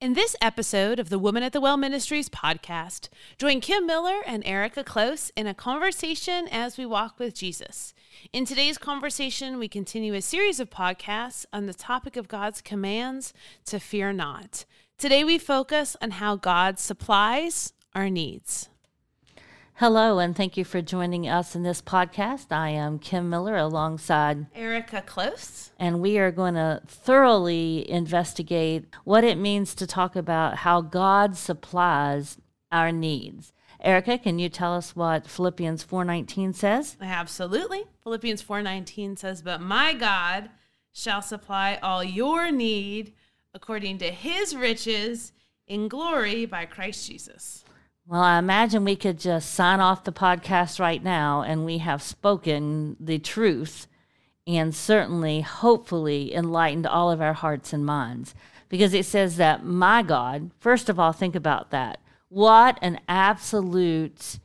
In this episode of the Woman at the Well Ministries podcast, join Kim Miller and Erika Klose in a conversation as we walk with Jesus. In today's conversation, we continue a series of podcasts on the topic of God's commands to fear not. Today, we focus on how God supplies our needs. Hello, and thank you for joining us in this podcast. I am Kim Miller alongside, Erika Klose. and we are going to thoroughly investigate what it means to talk about how God supplies our needs. Erika, can you tell us what Philippians 4:19 says? Absolutely. Philippians 4:19 says, "But my God shall supply all your need according to his riches in glory by Christ Jesus." Well, I imagine we could just sign off the podcast right now and we have spoken the truth and certainly, hopefully, enlightened all of our hearts and minds. Because it says that my God, first of all, think about that. What an absolute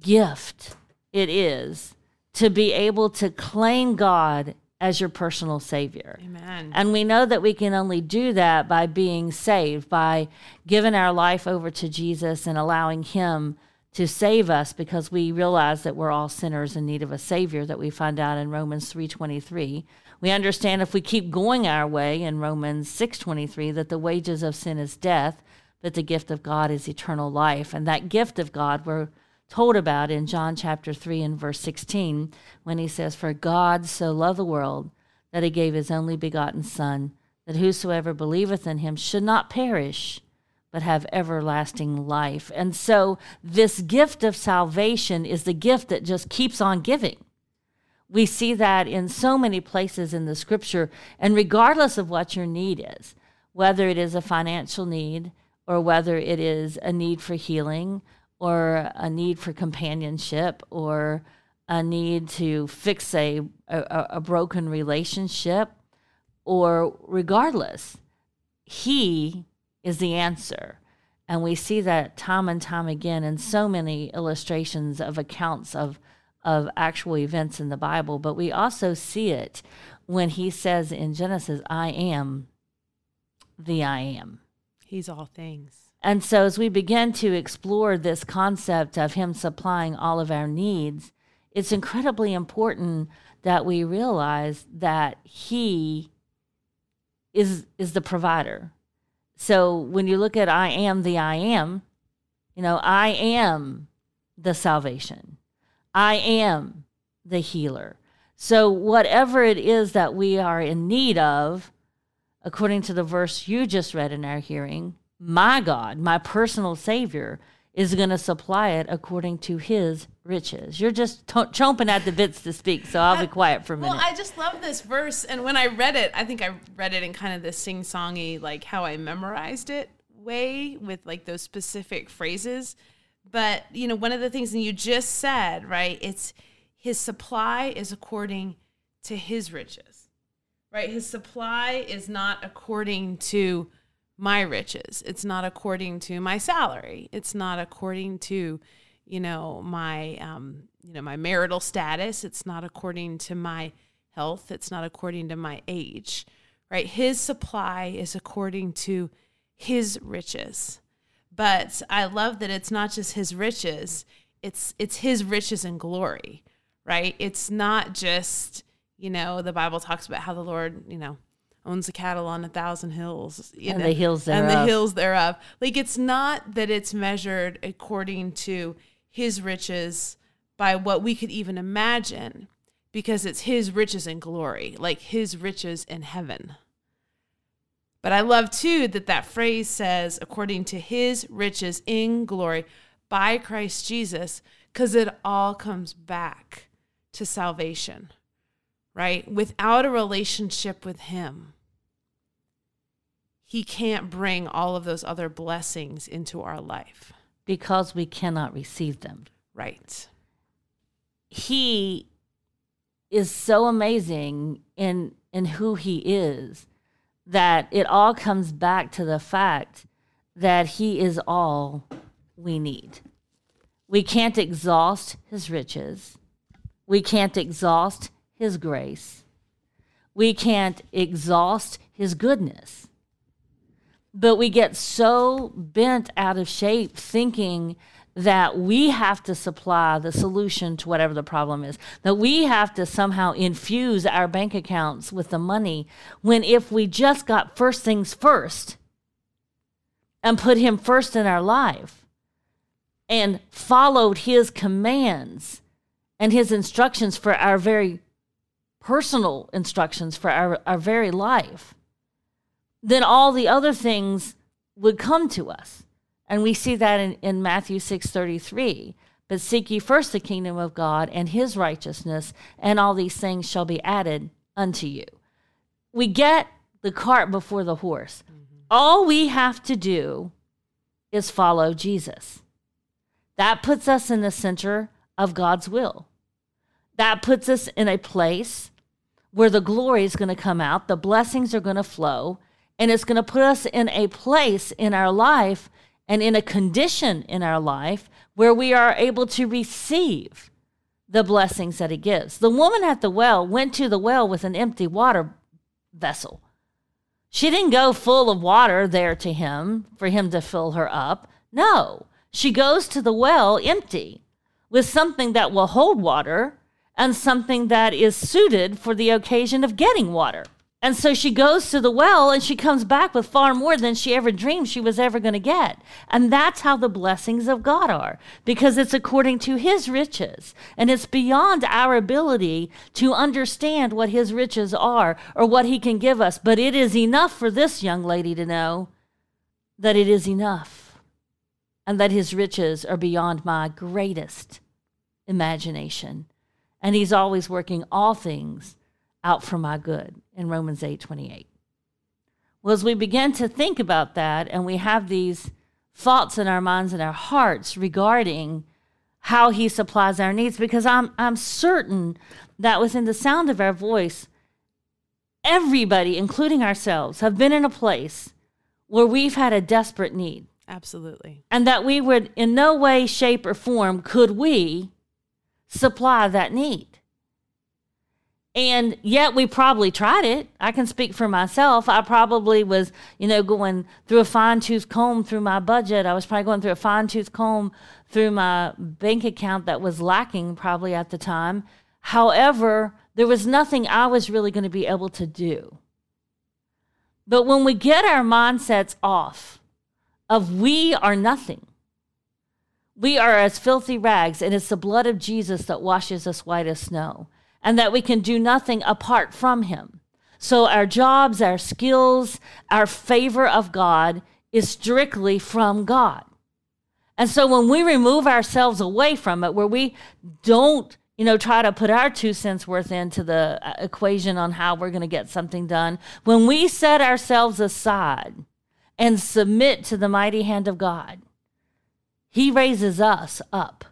gift it is to be able to claim God as your personal Savior. Amen. And we know that we can only do that by being saved, by giving our life over to Jesus and allowing Him to save us because we realize that we're all sinners in need of a Savior that we find out in Romans 3.23. We understand if we keep going our way in Romans 6.23 that the wages of sin is death, but the gift of God is eternal life. And that gift of God we're told about in John chapter 3 and verse 16 when he says, For God so loved the world that he gave his only begotten Son, that whosoever believeth in him should not perish, but have everlasting life. And so this gift of salvation is the gift that just keeps on giving. We see that in so many places in the scripture, and regardless of what your need is, whether it is a financial need or whether it is a need for healing or a need for companionship or a need to fix a, a, a broken relationship or regardless he is the answer and we see that time and time again in so many illustrations of accounts of of actual events in the bible but we also see it when he says in genesis i am the i am He's all things. And so, as we begin to explore this concept of Him supplying all of our needs, it's incredibly important that we realize that He is is the provider. So, when you look at I am the I am, you know, I am the salvation. I am the healer. So, whatever it is that we are in need of, according to the verse you just read in our hearing, my God, my personal Savior, is going to supply it according to His riches. You're just to- chomping at the bits to speak, so I'll be quiet for a minute. Well, I just love this verse, and when I read it, I think I read it in kind of this sing-songy, like how I memorized it way with like those specific phrases. But you know, one of the things that you just said, right? It's His supply is according to His riches, right? His supply is not according to my riches. It's not according to my salary. It's not according to, you know, my um, you know, my marital status. It's not according to my health. It's not according to my age. Right? His supply is according to his riches. But I love that it's not just his riches, it's it's his riches and glory, right? It's not just, you know, the Bible talks about how the Lord, you know, owns the cattle on a thousand hills And know, the hills and the thereof. hills thereof like it's not that it's measured according to his riches by what we could even imagine because it's his riches in glory, like his riches in heaven. But I love too that that phrase says, according to his riches in glory by Christ Jesus, because it all comes back to salvation, right? Without a relationship with him, he can't bring all of those other blessings into our life. because we cannot receive them. Right. He is so amazing in in who he is that it all comes back to the fact that he is all we need. We can't exhaust his riches. We can't exhaust his grace. We can't exhaust his goodness. But we get so bent out of shape thinking that we have to supply the solution to whatever the problem is, that we have to somehow infuse our bank accounts with the money, when if we just got first things first and put him first in our life and followed his commands and his instructions for our very personal instructions for our, our very life, then all the other things would come to us. And we see that in, in Matthew 6:33. But seek ye first the kingdom of God and his righteousness, and all these things shall be added unto you. We get the cart before the horse. Mm-hmm. All we have to do is follow Jesus. That puts us in the center of God's will. That puts us in a place where the glory is going to come out, the blessings are going to flow, and it's going to put us in a place in our life and in a condition in our life where we are able to receive the blessings that He gives. The woman at the well went to the well with an empty water vessel. She didn't go full of water there to him for him to fill her up. No, she goes to the well empty with something that will hold water and something that is suited for the occasion of getting water. And so she goes to the well and she comes back with far more than she ever dreamed she was ever going to get. And that's how the blessings of God are, because it's according to his riches. And it's beyond our ability to understand what his riches are or what he can give us. But it is enough for this young lady to know that it is enough and that his riches are beyond my greatest imagination. And he's always working all things out for my good in Romans 8 28. Well, as we begin to think about that and we have these thoughts in our minds and our hearts regarding how he supplies our needs, because I'm, I'm certain that within the sound of our voice, everybody, including ourselves, have been in a place where we've had a desperate need Absolutely. and that we would in no way shape or form could we supply that need and yet we probably tried it. I can speak for myself. I probably was you know going through a fine-tooth comb through my budget. I was probably going through a fine-tooth comb through my bank account that was lacking probably at the time. However there was nothing i was really going to be able to do. But when we get our mindsets off of we are nothing. We are as filthy rags, and it's the blood of Jesus that washes us white as snow, and that we can do nothing apart from him. So our jobs, our skills, our favor of God is strictly from God. And so when we remove ourselves away from it, where we don't, you know, try to put our two cents worth into the uh, equation on how we're going to get something done, when we set ourselves aside, and submit to the mighty hand of God, He raises us up.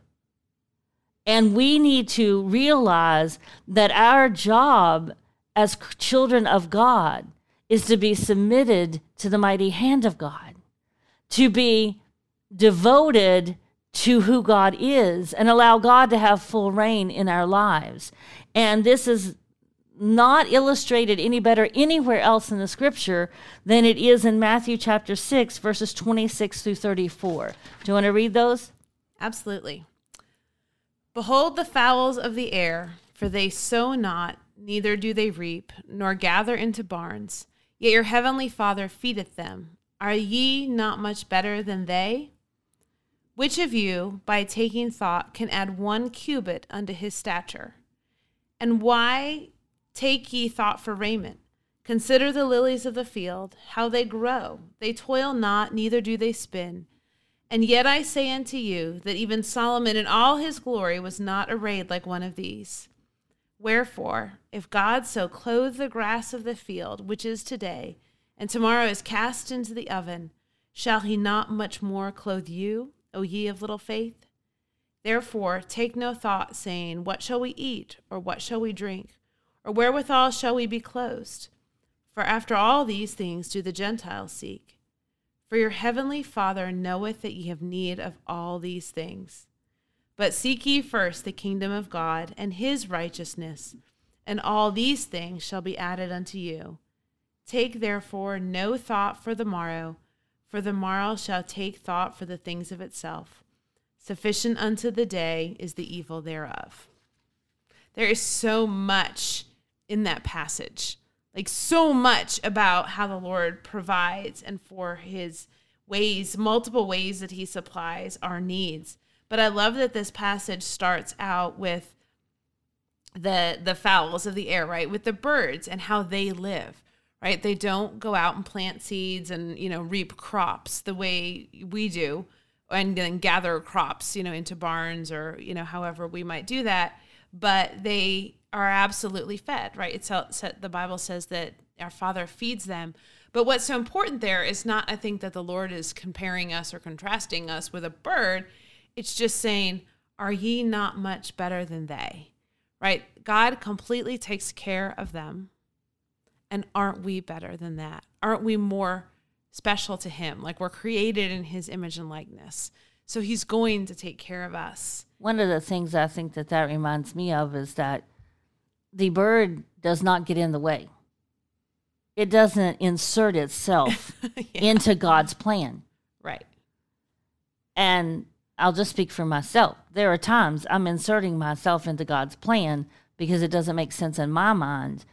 And we need to realize that our job as children of God is to be submitted to the mighty hand of God, to be devoted to who God is and allow God to have full reign in our lives. And this is not illustrated any better anywhere else in the scripture than it is in Matthew chapter 6, verses 26 through 34. Do you want to read those? Absolutely. Behold the fowls of the air, for they sow not, neither do they reap, nor gather into barns, yet your heavenly Father feedeth them. Are ye not much better than they? Which of you, by taking thought, can add one cubit unto his stature? And why take ye thought for raiment? Consider the lilies of the field, how they grow. They toil not, neither do they spin. And yet I say unto you that even Solomon in all his glory was not arrayed like one of these. Wherefore, if God so clothe the grass of the field, which is today, and tomorrow is cast into the oven, shall he not much more clothe you, O ye of little faith? Therefore, take no thought, saying, What shall we eat, or what shall we drink, or wherewithal shall we be clothed? For after all these things do the Gentiles seek. For your heavenly Father knoweth that ye have need of all these things. But seek ye first the kingdom of God and his righteousness, and all these things shall be added unto you. Take therefore no thought for the morrow, for the morrow shall take thought for the things of itself. Sufficient unto the day is the evil thereof. There is so much in that passage, like so much about how the Lord provides and for his ways, multiple ways that he supplies our needs. But I love that this passage starts out with the the fowls of the air, right? With the birds and how they live, right? They don't go out and plant seeds and, you know, reap crops the way we do and then gather crops, you know, into barns or, you know, however we might do that, but they are absolutely fed, right? It's the Bible says that our Father feeds them. But what's so important there is not, I think, that the Lord is comparing us or contrasting us with a bird. It's just saying, Are ye not much better than they? Right? God completely takes care of them. And aren't we better than that? Aren't we more special to Him? Like we're created in His image and likeness. So He's going to take care of us. One of the things I think that that reminds me of is that the bird does not get in the way. It doesn't insert itself Yeah. into God's plan. Right. And I'll just speak for myself. There are times I'm inserting myself into God's plan because it doesn't make sense in my mind.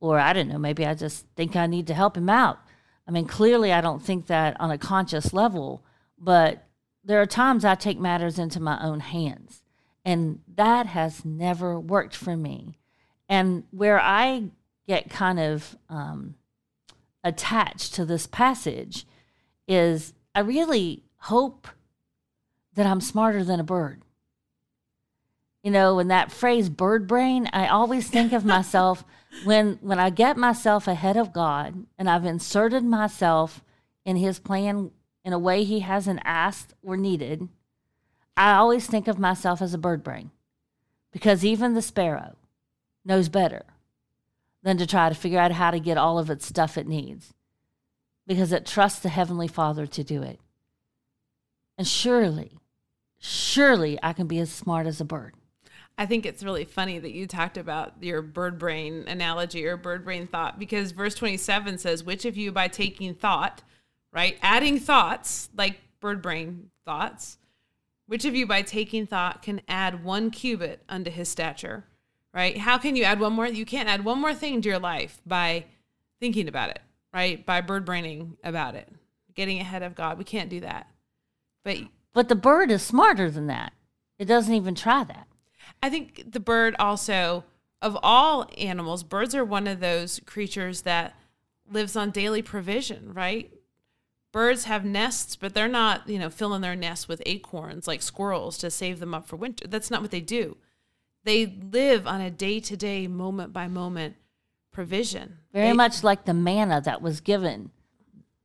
Or I don't know, maybe I just think I need to help him out. I mean, clearly I don't think that on a conscious level, but there are times I take matters into my own hands. And that has never worked for me. And where I get kind of um, attached to this passage is I really hope that I'm smarter than a bird. You know, and that phrase bird brain, I always think of myself when when I get myself ahead of God and I've inserted myself in his plan in a way he hasn't asked or needed, I always think of myself as a bird brain. Because even the sparrow knows better than to try to figure out how to get all of its stuff it needs because it trusts the Heavenly Father to do it. And surely, surely I can be as smart as a bird. I think it's really funny that you talked about your bird brain analogy or bird brain thought because verse 27 says, Which of you by taking thought, right, adding thoughts like bird brain thoughts, which of you by taking thought can add one cubit unto his stature, right? How can you add one more? You can't add one more thing to your life by thinking about it, right? By bird braining about it, getting ahead of God. We can't do that. But But the bird is smarter than that. It doesn't even try that. I think the bird also, of all animals, birds are one of those creatures that lives on daily provision, right? Birds have nests, but they're not, you know, filling their nests with acorns like squirrels to save them up for winter. That's not what they do. They live on a day to day, moment by moment provision. Very They- much like the manna that was given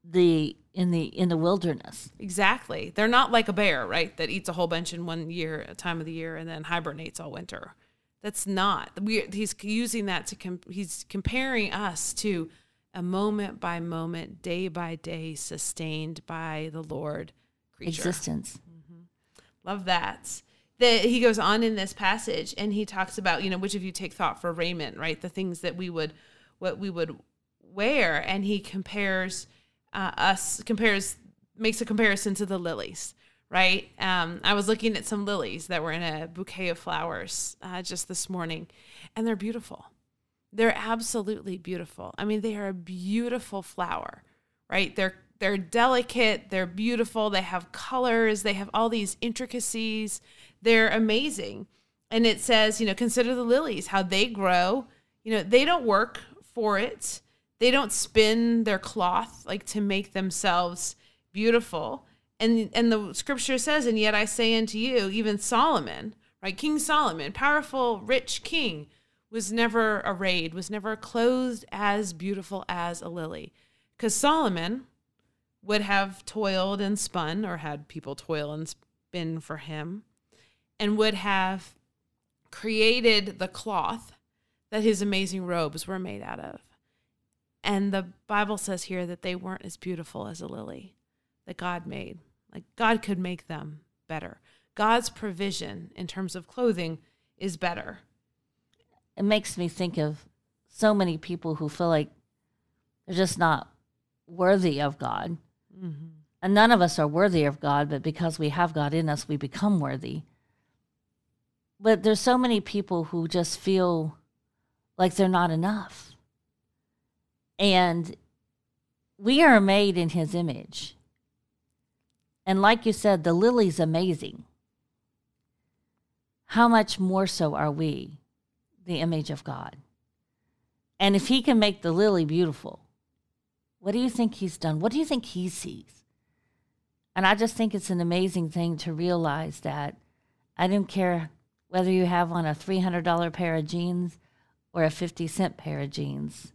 the in the in the wilderness. Exactly. They're not like a bear, right? That eats a whole bunch in one year, a time of the year, and then hibernates all winter. That's not. We, he's using that to. Com- he's comparing us to a moment by moment, day by day, sustained by the Lord creature. Existence. Mm-hmm. Love that. That he goes on in this passage and he talks about, you know, which of you take thought for raiment, right? The things that we would, what we would wear, and he compares uh, us, compares, makes a comparison to the lilies, right? Um, I was looking at some lilies that were in a bouquet of flowers uh, just this morning, and they're beautiful. They're absolutely beautiful. I mean, they are a beautiful flower, right? They're they're delicate, they're beautiful, they have colors, they have all these intricacies. They're amazing. And it says, you know, consider the lilies, how they grow. You know, they don't work for it. They don't spin their cloth like to make themselves beautiful. And and the scripture says, and yet I say unto you, even Solomon, right? King Solomon, powerful, rich king, was never arrayed, was never clothed as beautiful as a lily. Because Solomon would have toiled and spun, or had people toil and spin for him, and would have created the cloth that his amazing robes were made out of. And the Bible says here that they weren't as beautiful as a lily that God made. Like God could make them better. God's provision in terms of clothing is better. It makes me think of so many people who feel like they're just not worthy of God. Mm-hmm. And none of us are worthy of God, but because we have God in us, we become worthy. But there's so many people who just feel like they're not enough. And we are made in his image. And like you said, the lily's amazing. How much more so are we, the image of God? And if he can make the lily beautiful, what do you think he's done? What do you think he sees? And I just think it's an amazing thing to realize that I don't care whether you have on a $300 pair of jeans or a 50 cent pair of jeans.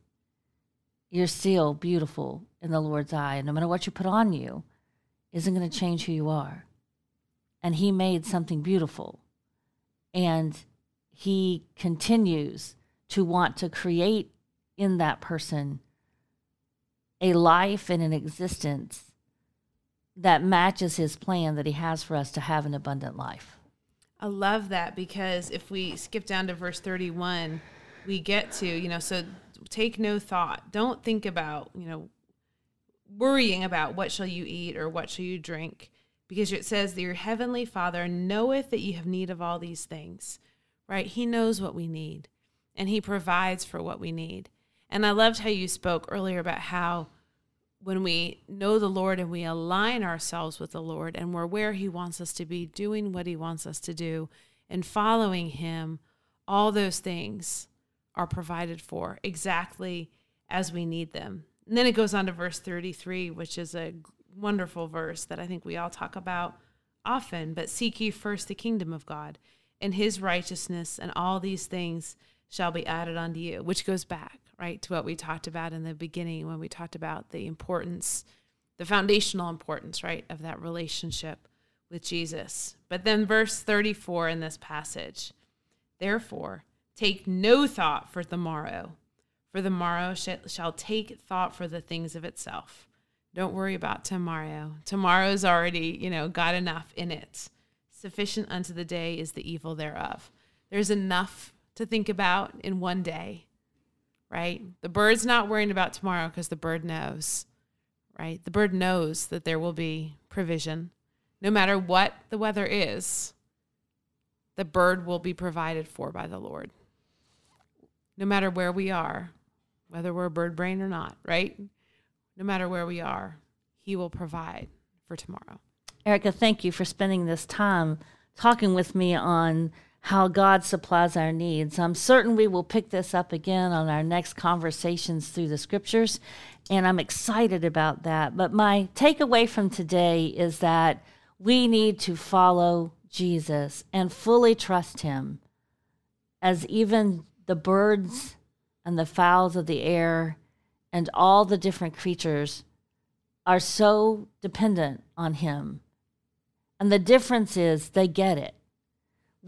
You're still beautiful in the Lord's eye. And no matter what you put on you, isn't going to change who you are. And he made something beautiful. And he continues to want to create in that person a life and an existence that matches his plan that he has for us to have an abundant life. I love that because if we skip down to verse 31, we get to, you know, so take no thought. Don't think about, you know, worrying about what shall you eat or what shall you drink because it says that your heavenly father knoweth that you have need of all these things right he knows what we need and he provides for what we need and i loved how you spoke earlier about how when we know the lord and we align ourselves with the lord and we're where he wants us to be doing what he wants us to do and following him all those things are provided for exactly as we need them and then it goes on to verse 33, which is a wonderful verse that I think we all talk about often. But seek ye first the kingdom of God and his righteousness, and all these things shall be added unto you, which goes back, right, to what we talked about in the beginning when we talked about the importance, the foundational importance, right, of that relationship with Jesus. But then verse 34 in this passage, therefore, take no thought for the morrow for the morrow sh- shall take thought for the things of itself. Don't worry about tomorrow. Tomorrow's already, you know, got enough in it. Sufficient unto the day is the evil thereof. There's enough to think about in one day, right? The bird's not worrying about tomorrow because the bird knows, right? The bird knows that there will be provision. No matter what the weather is, the bird will be provided for by the Lord. No matter where we are, whether we're a bird brain or not, right? No matter where we are, He will provide for tomorrow. Erika, thank you for spending this time talking with me on how God supplies our needs. I'm certain we will pick this up again on our next conversations through the scriptures, and I'm excited about that. But my takeaway from today is that we need to follow Jesus and fully trust Him, as even the birds and the fowls of the air and all the different creatures are so dependent on Him. And the difference is they get it.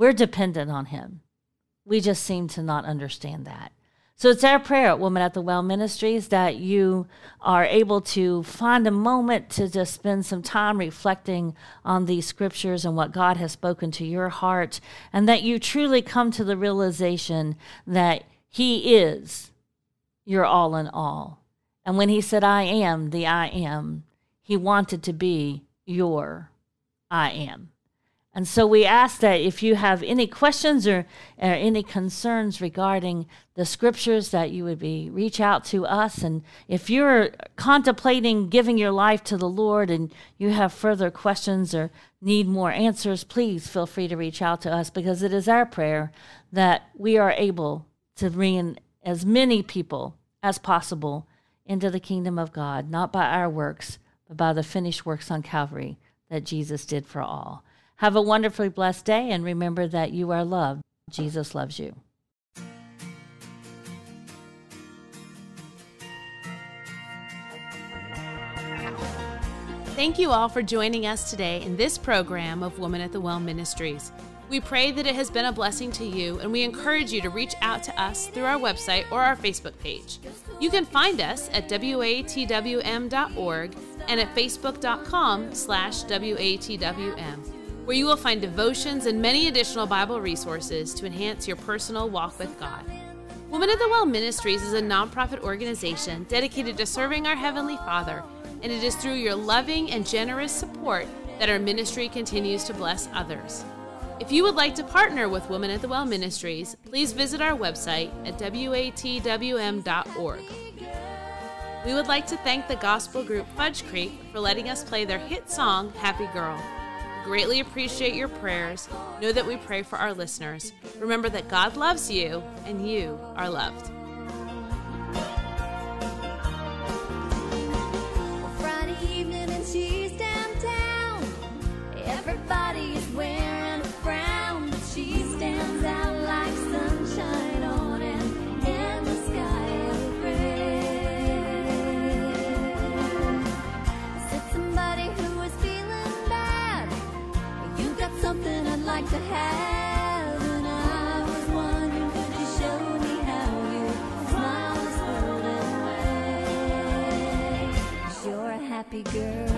We're dependent on Him. We just seem to not understand that. So it's our prayer at Woman at the Well Ministries that you are able to find a moment to just spend some time reflecting on these scriptures and what God has spoken to your heart, and that you truly come to the realization that He is your all in all. And when He said, I am the I am, He wanted to be your I am. And so we ask that if you have any questions or, or any concerns regarding the scriptures, that you would be reach out to us. And if you're contemplating giving your life to the Lord and you have further questions or need more answers, please feel free to reach out to us because it is our prayer that we are able to bring in as many people as possible into the kingdom of God, not by our works, but by the finished works on Calvary that Jesus did for all. Have a wonderfully blessed day and remember that you are loved. Jesus loves you. Thank you all for joining us today in this program of Woman at the Well Ministries. We pray that it has been a blessing to you, and we encourage you to reach out to us through our website or our Facebook page. You can find us at watwm.org and at facebook.com slash watwm, where you will find devotions and many additional Bible resources to enhance your personal walk with God. Woman at the Well Ministries is a nonprofit organization dedicated to serving our Heavenly Father, and it is through your loving and generous support that our ministry continues to bless others. If you would like to partner with Women at the Well Ministries, please visit our website at watwm.org. We would like to thank the gospel group Fudge Creek for letting us play their hit song, Happy Girl. Greatly appreciate your prayers. Know that we pray for our listeners. Remember that God loves you and you are loved. Girl.